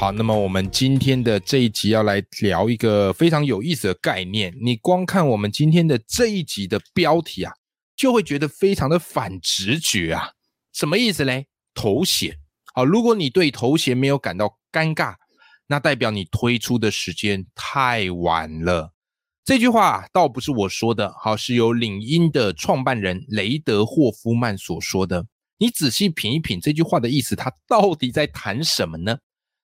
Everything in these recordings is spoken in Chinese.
好，那么我们今天的这一集要来聊一个非常有意思的概念。你光看我们今天的这一集的标题啊，就会觉得非常的反直觉啊。什么意思嘞？头衔。好，如果你对头衔没有感到尴尬，那代表你推出的时间太晚了。这句话倒不是我说的，好，是由领英的创办人雷德霍夫曼所说的。你仔细品一品这句话的意思，他到底在谈什么呢？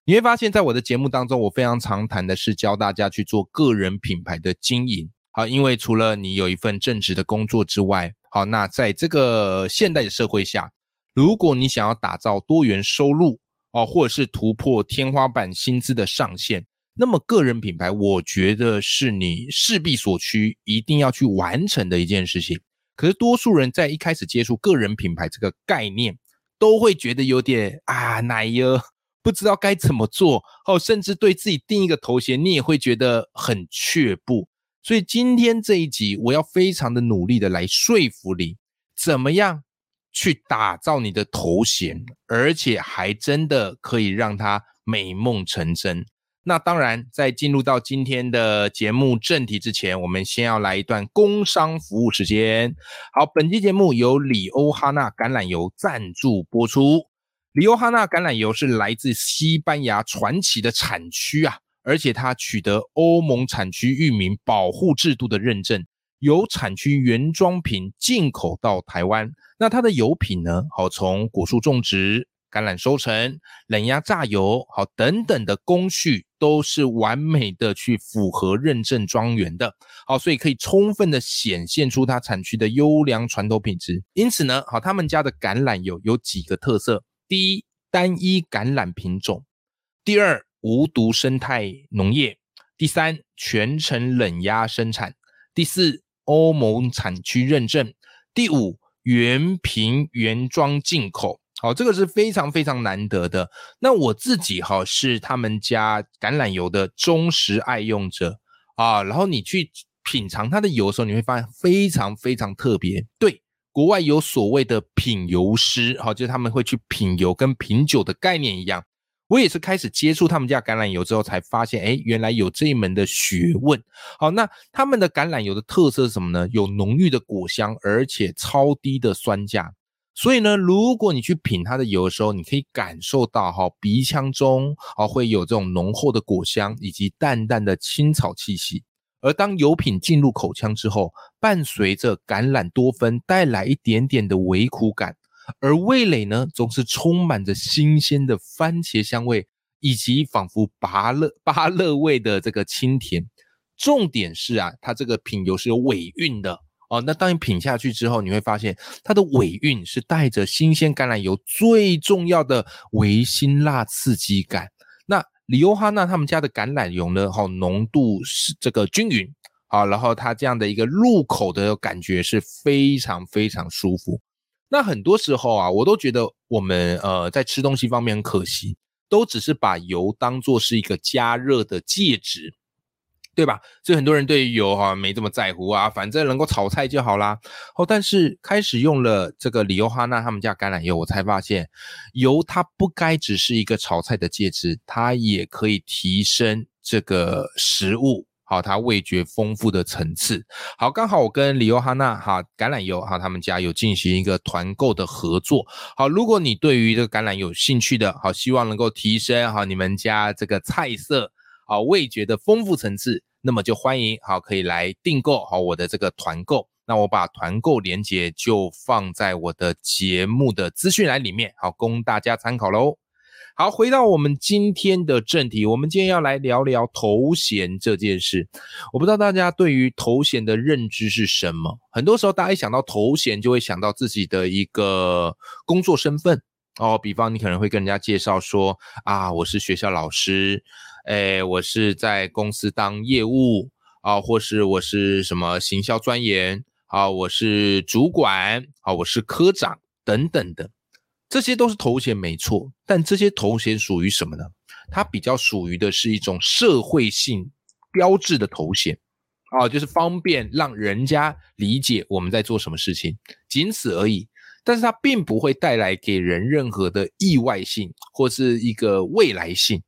你会发现在我的节目当中，我非常常谈的是教大家去做个人品牌的经营。好，因为除了你有一份正职的工作之外，好，那在这个现代的社会下，如果你想要打造多元收入哦，或者是突破天花板薪资的上限，那么个人品牌，我觉得是你势必所趋，一定要去完成的一件事情。可是多数人在一开始接触个人品牌这个概念，都会觉得有点啊奶油。不知道该怎么做哦，甚至对自己定一个头衔，你也会觉得很却步。所以今天这一集，我要非常的努力的来说服你，怎么样去打造你的头衔，而且还真的可以让它美梦成真。那当然，在进入到今天的节目正题之前，我们先要来一段工商服务时间。好，本期节目由里欧哈娜橄榄油赞助播出。里欧哈纳橄榄油是来自西班牙传奇的产区啊，而且它取得欧盟产区域名保护制度的认证，由产区原装品进口到台湾。那它的油品呢？好，从果树种植、橄榄收成、冷压榨油，好等等的工序都是完美的去符合认证庄园的。好，所以可以充分的显现出它产区的优良传统品质。因此呢，好，他们家的橄榄油有几个特色。第一，单一橄榄品种；第二，无毒生态农业；第三，全程冷压生产；第四，欧盟产区认证；第五，原瓶原装进口。好，这个是非常非常难得的。那我自己哈是他们家橄榄油的忠实爱用者啊。然后你去品尝它的油的时候，你会发现非常非常特别。对。国外有所谓的品油师，好，就是他们会去品油，跟品酒的概念一样。我也是开始接触他们家橄榄油之后，才发现，哎，原来有这一门的学问。好，那他们的橄榄油的特色是什么呢？有浓郁的果香，而且超低的酸价。所以呢，如果你去品它的油的时候，你可以感受到哈鼻腔中啊会有这种浓厚的果香，以及淡淡的青草气息。而当油品进入口腔之后，伴随着橄榄多酚带来一点点的微苦感，而味蕾呢，总是充满着新鲜的番茄香味，以及仿佛芭乐芭乐味的这个清甜。重点是啊，它这个品油是有尾韵的哦。那当你品下去之后，你会发现它的尾韵是带着新鲜橄榄油最重要的微辛辣刺激感。里欧哈纳他们家的橄榄油呢，好浓度是这个均匀，好，然后它这样的一个入口的感觉是非常非常舒服。那很多时候啊，我都觉得我们呃在吃东西方面很可惜，都只是把油当做是一个加热的介质。对吧？所以很多人对油哈没这么在乎啊，反正能够炒菜就好啦。哦，但是开始用了这个里欧哈娜他们家橄榄油，我才发现油它不该只是一个炒菜的介质，它也可以提升这个食物好它味觉丰富的层次。好，刚好我跟里欧哈娜哈橄榄油哈他们家有进行一个团购的合作。好，如果你对于这个橄榄有兴趣的，好，希望能够提升哈你们家这个菜色。好，味觉的丰富层次，那么就欢迎好可以来订购好我的这个团购，那我把团购链接就放在我的节目的资讯栏里面，好供大家参考喽。好，回到我们今天的正题，我们今天要来聊聊头衔这件事。我不知道大家对于头衔的认知是什么？很多时候大家一想到头衔，就会想到自己的一个工作身份哦，比方你可能会跟人家介绍说啊，我是学校老师。哎，我是在公司当业务啊，或是我是什么行销专员啊，我是主管啊，我是科长等等的，这些都是头衔没错，但这些头衔属于什么呢？它比较属于的是一种社会性标志的头衔啊，就是方便让人家理解我们在做什么事情，仅此而已。但是它并不会带来给人任何的意外性或是一个未来性，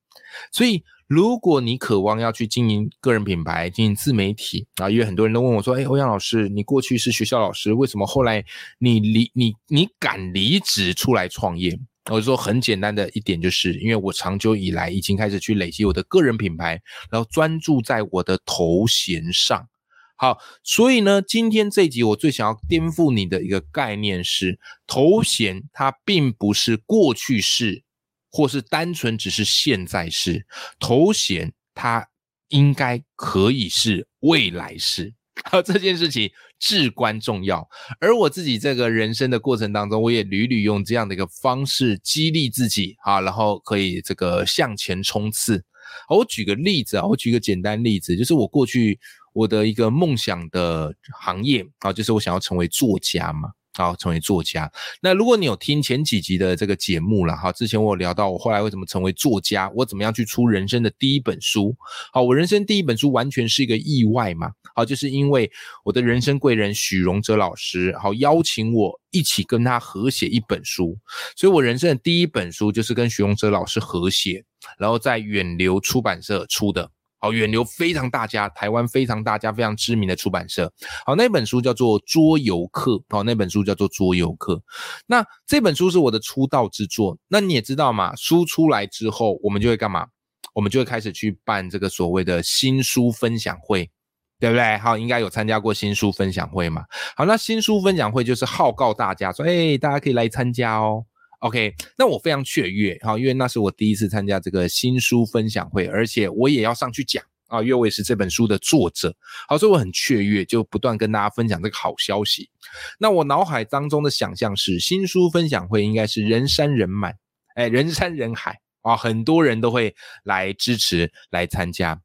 所以。如果你渴望要去经营个人品牌、经营自媒体啊，因为很多人都问我说：“哎，欧阳老师，你过去是学校老师，为什么后来你离你你敢离职出来创业？”我就说很简单的一点，就是因为我长久以来已经开始去累积我的个人品牌，然后专注在我的头衔上。好，所以呢，今天这一集我最想要颠覆你的一个概念是，头衔它并不是过去式。或是单纯只是现在式头衔，它应该可以是未来式。好，这件事情至关重要。而我自己这个人生的过程当中，我也屡屡用这样的一个方式激励自己啊，然后可以这个向前冲刺。我举个例子啊，我举个简单例子，就是我过去我的一个梦想的行业啊，就是我想要成为作家嘛。好，成为作家。那如果你有听前几集的这个节目了，哈，之前我有聊到我后来为什么成为作家，我怎么样去出人生的第一本书。好，我人生第一本书完全是一个意外嘛。好，就是因为我的人生贵人许荣哲老师，好邀请我一起跟他合写一本书，所以我人生的第一本书就是跟许荣哲老师合写，然后在远流出版社出的。好，远流非常大家，台湾非常大家，非常知名的出版社。好，那本书叫做《桌游课》。好，那本书叫做《桌游课》。那这本书是我的出道之作。那你也知道嘛，书出来之后，我们就会干嘛？我们就会开始去办这个所谓的新书分享会，对不对？好，应该有参加过新书分享会嘛？好，那新书分享会就是号告大家说，哎，大家可以来参加哦。OK，那我非常雀跃哈，因为那是我第一次参加这个新书分享会，而且我也要上去讲啊，因为我也是这本书的作者，好，所以我很雀跃，就不断跟大家分享这个好消息。那我脑海当中的想象是，新书分享会应该是人山人满，哎，人山人海啊，很多人都会来支持来参加。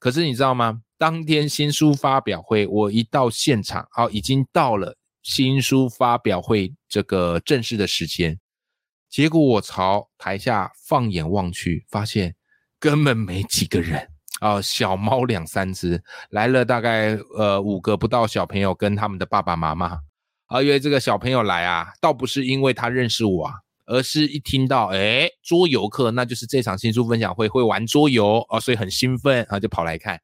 可是你知道吗？当天新书发表会，我一到现场，好，已经到了新书发表会这个正式的时间。结果我朝台下放眼望去，发现根本没几个人啊，小猫两三只，来了大概呃五个不到小朋友跟他们的爸爸妈妈啊，因为这个小朋友来啊，倒不是因为他认识我啊，而是一听到哎桌游课，那就是这场新书分享会会玩桌游啊，所以很兴奋啊，就跑来看。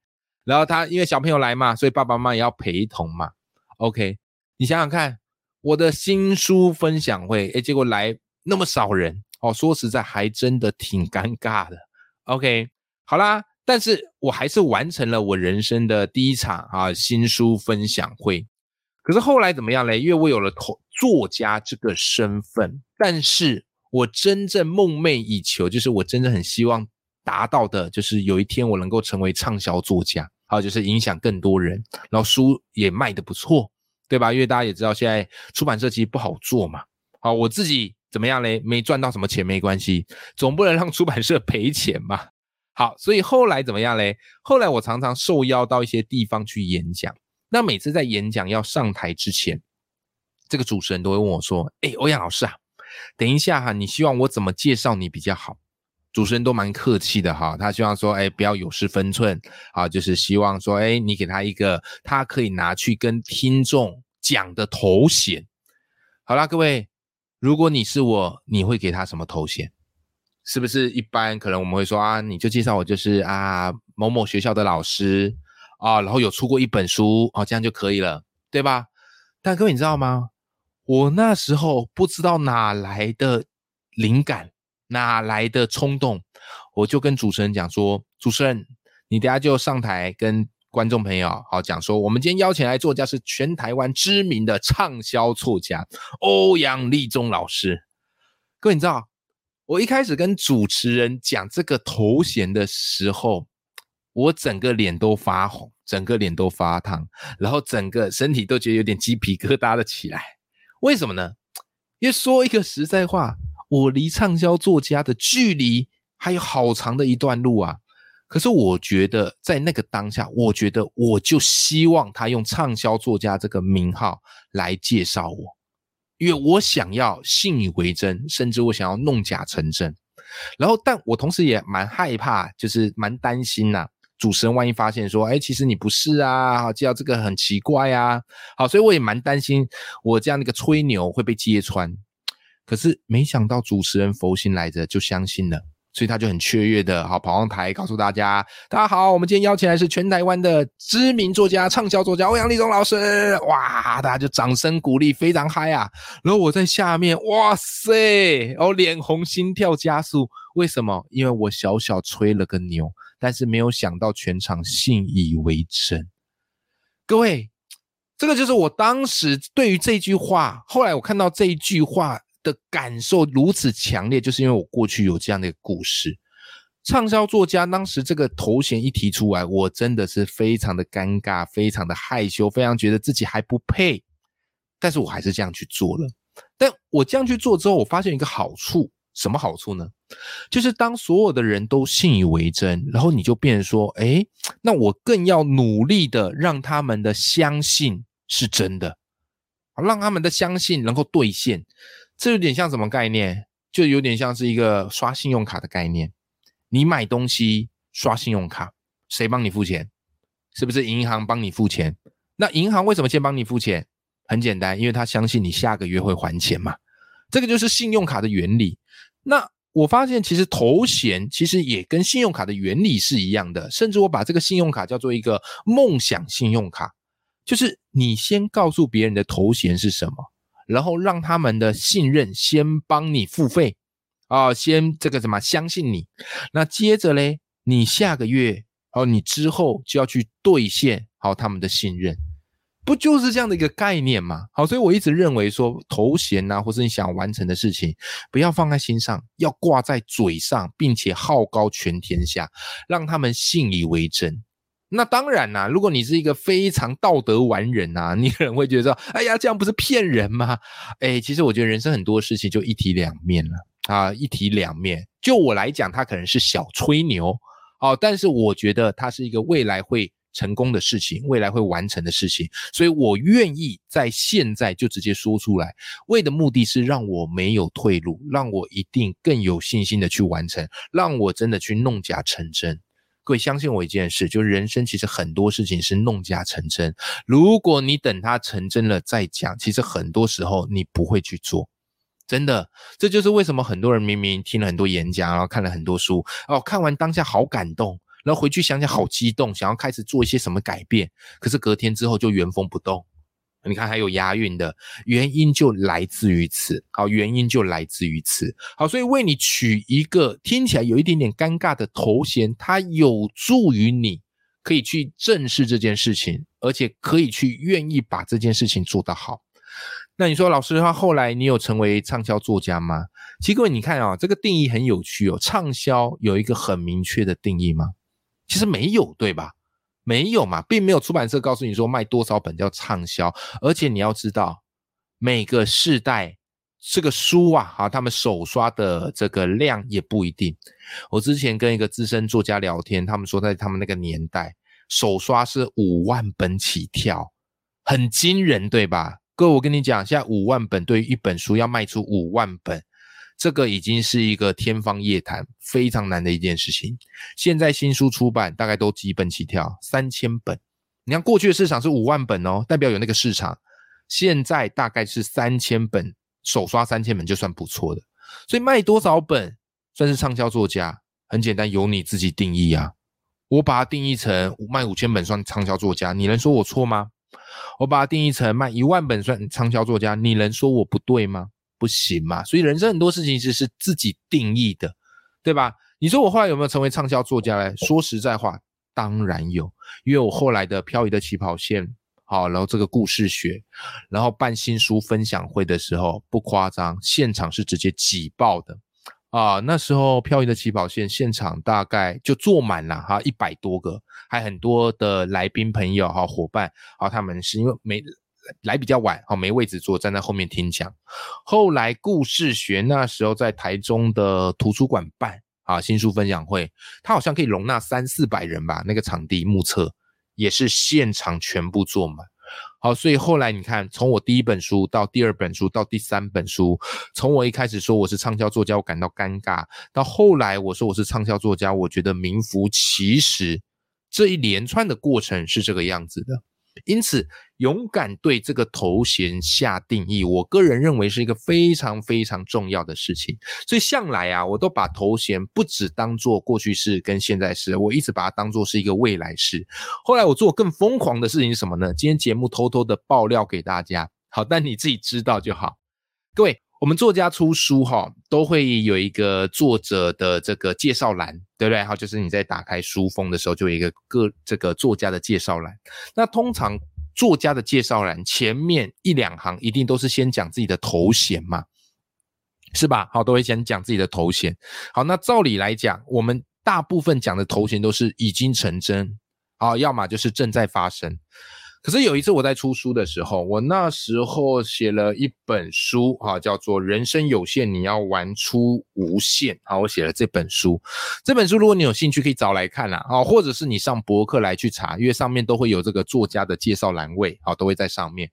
然后他因为小朋友来嘛，所以爸爸妈妈也要陪同嘛。OK，你想想看，我的新书分享会，哎，结果来。那么少人哦，说实在还真的挺尴尬的。OK，好啦，但是我还是完成了我人生的第一场啊新书分享会。可是后来怎么样嘞？因为我有了作作家这个身份，但是我真正梦寐以求，就是我真的很希望达到的，就是有一天我能够成为畅销作家，还有，就是影响更多人，然后书也卖的不错，对吧？因为大家也知道，现在出版社其实不好做嘛。好，我自己。怎么样嘞？没赚到什么钱没关系，总不能让出版社赔钱嘛。好，所以后来怎么样嘞？后来我常常受邀到一些地方去演讲。那每次在演讲要上台之前，这个主持人都会问我说：“哎，欧阳老师啊，等一下哈，你希望我怎么介绍你比较好？”主持人都蛮客气的哈，他希望说：“哎，不要有失分寸啊，就是希望说，哎，你给他一个他可以拿去跟听众讲的头衔。”好啦，各位。如果你是我，你会给他什么头衔？是不是一般可能我们会说啊，你就介绍我就是啊某某学校的老师啊，然后有出过一本书啊，这样就可以了，对吧？但各位你知道吗？我那时候不知道哪来的灵感，哪来的冲动，我就跟主持人讲说：主持人，你等下就上台跟。观众朋友，好讲说，我们今天邀请来作家是全台湾知名的畅销作家欧阳立中老师。各位，你知道，我一开始跟主持人讲这个头衔的时候，我整个脸都发红，整个脸都发烫，然后整个身体都觉得有点鸡皮疙瘩的起来。为什么呢？因为说一个实在话，我离畅销作家的距离还有好长的一段路啊。可是我觉得在那个当下，我觉得我就希望他用畅销作家这个名号来介绍我，因为我想要信以为真，甚至我想要弄假成真。然后，但我同时也蛮害怕，就是蛮担心呐。主持人万一发现说，哎，其实你不是啊，好，介绍这个很奇怪啊，好，所以我也蛮担心我这样的一个吹牛会被揭穿。可是没想到主持人佛心来着，就相信了。所以他就很雀跃的，好跑上台告诉大家：“大家好，我们今天邀请来是全台湾的知名作家、畅销作家欧阳立中老师。”哇，大家就掌声鼓励，非常嗨啊！然后我在下面，哇塞，哦，脸红，心跳加速。为什么？因为我小小吹了个牛，但是没有想到全场信以为真。各位，这个就是我当时对于这句话，后来我看到这一句话。的感受如此强烈，就是因为我过去有这样的一个故事。畅销作家当时这个头衔一提出来，我真的是非常的尴尬，非常的害羞，非常觉得自己还不配。但是我还是这样去做了。但我这样去做之后，我发现一个好处，什么好处呢？就是当所有的人都信以为真，然后你就变成说，哎，那我更要努力的让他们的相信是真的，让他们的相信能够兑现。这有点像什么概念？就有点像是一个刷信用卡的概念。你买东西刷信用卡，谁帮你付钱？是不是银行帮你付钱？那银行为什么先帮你付钱？很简单，因为他相信你下个月会还钱嘛。这个就是信用卡的原理。那我发现其实头衔其实也跟信用卡的原理是一样的，甚至我把这个信用卡叫做一个梦想信用卡，就是你先告诉别人的头衔是什么。然后让他们的信任先帮你付费啊，先这个什么相信你，那接着嘞，你下个月哦，你之后就要去兑现好他们的信任，不就是这样的一个概念吗？好，所以我一直认为说头衔呐，或是你想完成的事情，不要放在心上，要挂在嘴上，并且号高全天下，让他们信以为真。那当然啦，如果你是一个非常道德完人呐，你可能会觉得说，哎呀，这样不是骗人吗？哎，其实我觉得人生很多事情就一体两面了啊，一体两面。就我来讲，它可能是小吹牛哦，但是我觉得它是一个未来会成功的事情，未来会完成的事情，所以我愿意在现在就直接说出来，为的目的是让我没有退路，让我一定更有信心的去完成，让我真的去弄假成真。各位相信我一件事，就是人生其实很多事情是弄假成真。如果你等它成真了再讲，其实很多时候你不会去做。真的，这就是为什么很多人明明听了很多演讲，然后看了很多书，哦，看完当下好感动，然后回去想想好激动，想要开始做一些什么改变，可是隔天之后就原封不动。你看，还有押韵的原因就来自于此。好，原因就来自于此。好，所以为你取一个听起来有一点点尴尬的头衔，它有助于你可以去正视这件事情，而且可以去愿意把这件事情做得好。那你说，老师的话，后来你有成为畅销作家吗？其实各位，你看啊，这个定义很有趣哦。畅销有一个很明确的定义吗？其实没有，对吧？没有嘛，并没有出版社告诉你说卖多少本叫畅销，而且你要知道，每个世代这个书啊，哈，他们手刷的这个量也不一定。我之前跟一个资深作家聊天，他们说在他们那个年代，手刷是五万本起跳，很惊人，对吧？哥，我跟你讲，现在五万本对于一本书要卖出五万本。这个已经是一个天方夜谭，非常难的一件事情。现在新书出版大概都几本起跳，三千本。你看过去的市场是五万本哦，代表有那个市场。现在大概是三千本，首刷三千本就算不错的。所以卖多少本算是畅销作家？很简单，由你自己定义啊。我把它定义成卖五千本算畅销作家，你能说我错吗？我把它定义成卖一万本算畅销作家，你能说我不对吗？不行嘛，所以人生很多事情其实是自己定义的，对吧？你说我后来有没有成为畅销作家嘞？说实在话，当然有，因为我后来的漂移的起跑线，好，然后这个故事学，然后办新书分享会的时候，不夸张，现场是直接挤爆的啊！那时候漂移的起跑线现场大概就坐满了哈，一百多个，还很多的来宾朋友哈伙伴，好，他们是因为没。来比较晚，好没位置坐，站在后面听讲。后来故事学那时候在台中的图书馆办，啊新书分享会，它好像可以容纳三四百人吧，那个场地目测也是现场全部坐满。好，所以后来你看，从我第一本书到第二本书到第三本书，从我一开始说我是畅销作家，我感到尴尬，到后来我说我是畅销作家，我觉得名副其实。这一连串的过程是这个样子的，因此勇敢对这个头衔下定义，我个人认为是一个非常非常重要的事情。所以向来啊，我都把头衔不只当做过去式跟现在式，我一直把它当做是一个未来式。后来我做更疯狂的事情是什么呢？今天节目偷偷的爆料给大家，好，但你自己知道就好，各位。我们作家出书哈，都会有一个作者的这个介绍栏，对不对？哈，就是你在打开书封的时候，就有一个个这个作家的介绍栏。那通常作家的介绍栏前面一两行一定都是先讲自己的头衔嘛，是吧？好，都会先讲自己的头衔。好，那照理来讲，我们大部分讲的头衔都是已经成真啊，要么就是正在发生。可是有一次我在出书的时候，我那时候写了一本书，哈，叫做《人生有限，你要玩出无限》。好，我写了这本书。这本书如果你有兴趣，可以找来看啦，啊，或者是你上博客来去查，因为上面都会有这个作家的介绍栏位，好，都会在上面。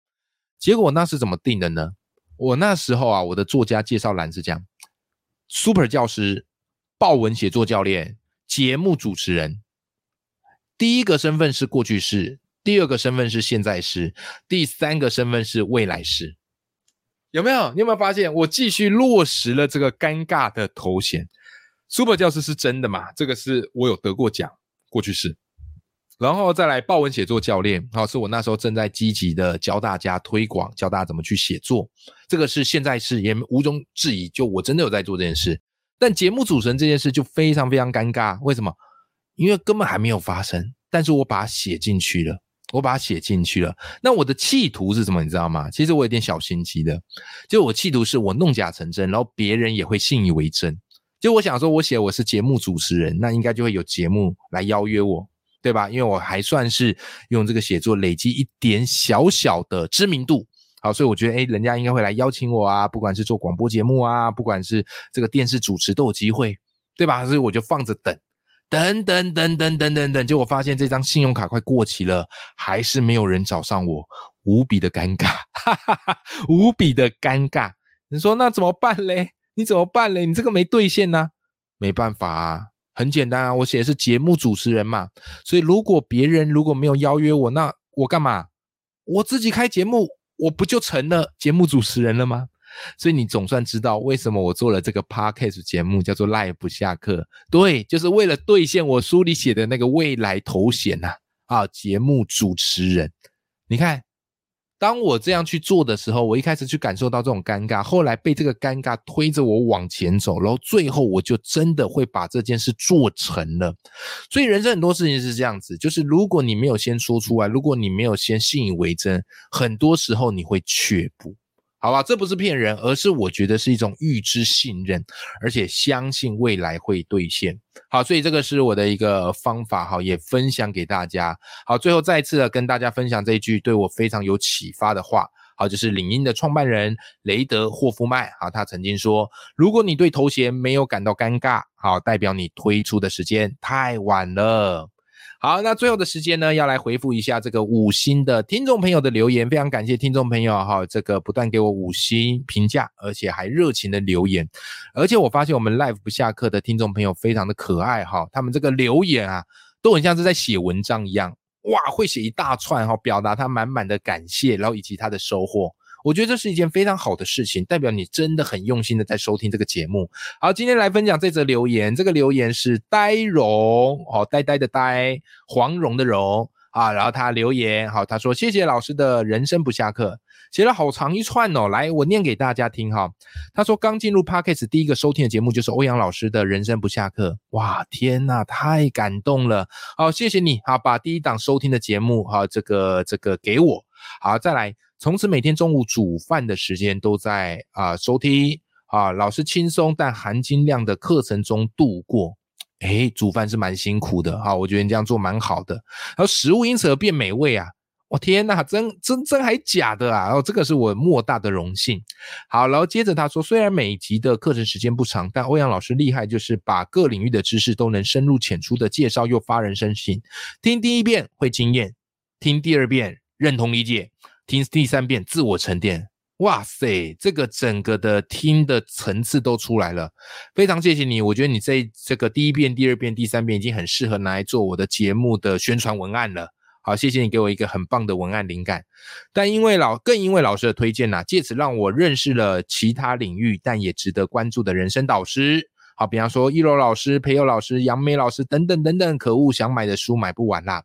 结果那是怎么定的呢？我那时候啊，我的作家介绍栏是这样：Super 教师、报文写作教练、节目主持人。第一个身份是过去式。第二个身份是现在时，第三个身份是未来时，有没有？你有没有发现我继续落实了这个尴尬的头衔？Super 教师是真的嘛？这个是我有得过奖，过去式，然后再来报文写作教练，好，是我那时候正在积极的教大家推广，教大家怎么去写作，这个是现在是也毋庸置疑，就我真的有在做这件事。但节目主持人这件事就非常非常尴尬，为什么？因为根本还没有发生，但是我把它写进去了。我把它写进去了。那我的企图是什么？你知道吗？其实我有点小心机的。就我企图是我弄假成真，然后别人也会信以为真。就我想说，我写我是节目主持人，那应该就会有节目来邀约我，对吧？因为我还算是用这个写作累积一点小小的知名度。好，所以我觉得，哎，人家应该会来邀请我啊，不管是做广播节目啊，不管是这个电视主持都有机会，对吧？所以我就放着等。等等等等等等等，结果发现这张信用卡快过期了，还是没有人找上我，无比的尴尬，哈哈哈，无比的尴尬。你说那怎么办嘞？你怎么办嘞？你这个没兑现呢？没办法啊，很简单啊，我写的是节目主持人嘛，所以如果别人如果没有邀约我，那我干嘛？我自己开节目，我不就成了节目主持人了吗？所以你总算知道为什么我做了这个 podcast 节目，叫做赖不下课。对，就是为了兑现我书里写的那个未来头衔呐！啊，节目主持人。你看，当我这样去做的时候，我一开始去感受到这种尴尬，后来被这个尴尬推着我往前走，然后最后我就真的会把这件事做成了。所以人生很多事情是这样子，就是如果你没有先说出来，如果你没有先信以为真，很多时候你会却步。好吧，这不是骗人，而是我觉得是一种预知信任，而且相信未来会兑现。好，所以这个是我的一个方法，好，也分享给大家。好，最后再次的跟大家分享这一句对我非常有启发的话。好，就是领英的创办人雷德霍夫曼，好，他曾经说，如果你对头衔没有感到尴尬，好，代表你推出的时间太晚了。好，那最后的时间呢，要来回复一下这个五星的听众朋友的留言，非常感谢听众朋友哈，这个不断给我五星评价，而且还热情的留言，而且我发现我们 live 不下课的听众朋友非常的可爱哈，他们这个留言啊，都很像是在写文章一样，哇，会写一大串哈，表达他满满的感谢，然后以及他的收获。我觉得这是一件非常好的事情，代表你真的很用心的在收听这个节目。好，今天来分享这则留言，这个留言是呆荣，哦，呆呆的呆，黄蓉的蓉啊。然后他留言，好，他说谢谢老师的人生不下课，写了好长一串哦。来，我念给大家听哈。他说刚进入 Podcast 第一个收听的节目就是欧阳老师的人生不下课，哇，天呐，太感动了。好，谢谢你，好，把第一档收听的节目，好，这个这个给我，好，再来。从此每天中午煮饭的时间都在啊收听啊老师轻松但含金量的课程中度过。哎，煮饭是蛮辛苦的哈，我觉得你这样做蛮好的。然后食物因此而变美味啊，哦天呐，真真真还假的啊？哦，这个是我莫大的荣幸。好，然后接着他说，虽然每集的课程时间不长，但欧阳老师厉害，就是把各领域的知识都能深入浅出的介绍，又发人深省。听第一遍会惊艳，听第二遍认同理解，听第三遍自我沉淀。哇塞，这个整个的听的层次都出来了，非常谢谢你。我觉得你这这个第一遍、第二遍、第三遍已经很适合拿来做我的节目的宣传文案了。好，谢谢你给我一个很棒的文案灵感。但因为老，更因为老师的推荐呐，借此让我认识了其他领域但也值得关注的人生导师。好，比方说一楼老师、培友老师、杨梅老师等等等等。可恶，想买的书买不完啦。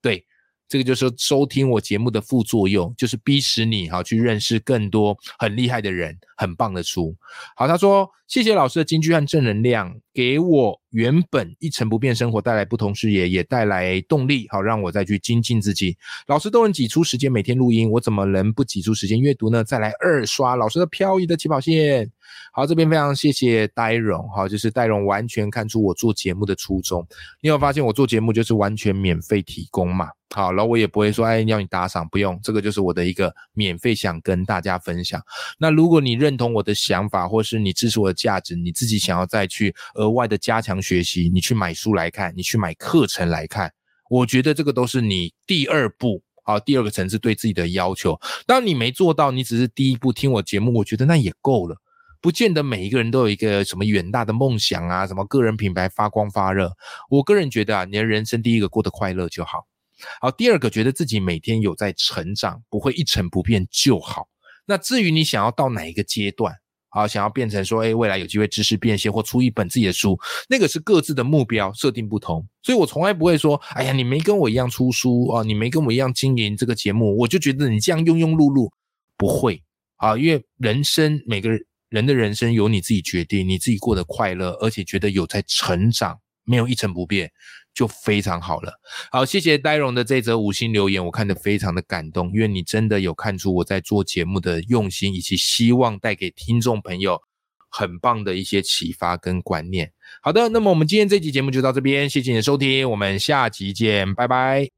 对。这个就是收听我节目的副作用，就是逼使你哈去认识更多很厉害的人、很棒的书。好，他说谢谢老师的金句和正能量，给我原本一成不变生活带来不同视野，也带来动力，好让我再去精进自己。老师都能挤出时间每天录音，我怎么能不挤出时间阅读呢？再来二刷老师的漂移的起跑线。好，这边非常谢谢戴荣，哈，就是戴荣完全看出我做节目的初衷。你有发现我做节目就是完全免费提供嘛？好，然后我也不会说，哎，要你打赏，不用，这个就是我的一个免费想跟大家分享。那如果你认同我的想法，或是你支持我的价值，你自己想要再去额外的加强学习，你去买书来看，你去买课程来看，我觉得这个都是你第二步，好，第二个层次对自己的要求。当你没做到，你只是第一步听我节目，我觉得那也够了。不见得每一个人都有一个什么远大的梦想啊，什么个人品牌发光发热。我个人觉得啊，你的人生第一个过得快乐就好。好，第二个觉得自己每天有在成长，不会一成不变就好。那至于你想要到哪一个阶段，好，想要变成说，哎，未来有机会知识变现或出一本自己的书，那个是各自的目标设定不同。所以我从来不会说，哎呀，你没跟我一样出书啊，你没跟我一样经营这个节目，我就觉得你这样庸庸碌碌，不会啊，因为人生每个人。人的人生由你自己决定，你自己过得快乐，而且觉得有在成长，没有一成不变，就非常好了。好，谢谢呆荣的这则五星留言，我看得非常的感动，因为你真的有看出我在做节目的用心，以及希望带给听众朋友很棒的一些启发跟观念。好的，那么我们今天这期节目就到这边，谢谢你的收听，我们下集见，拜拜。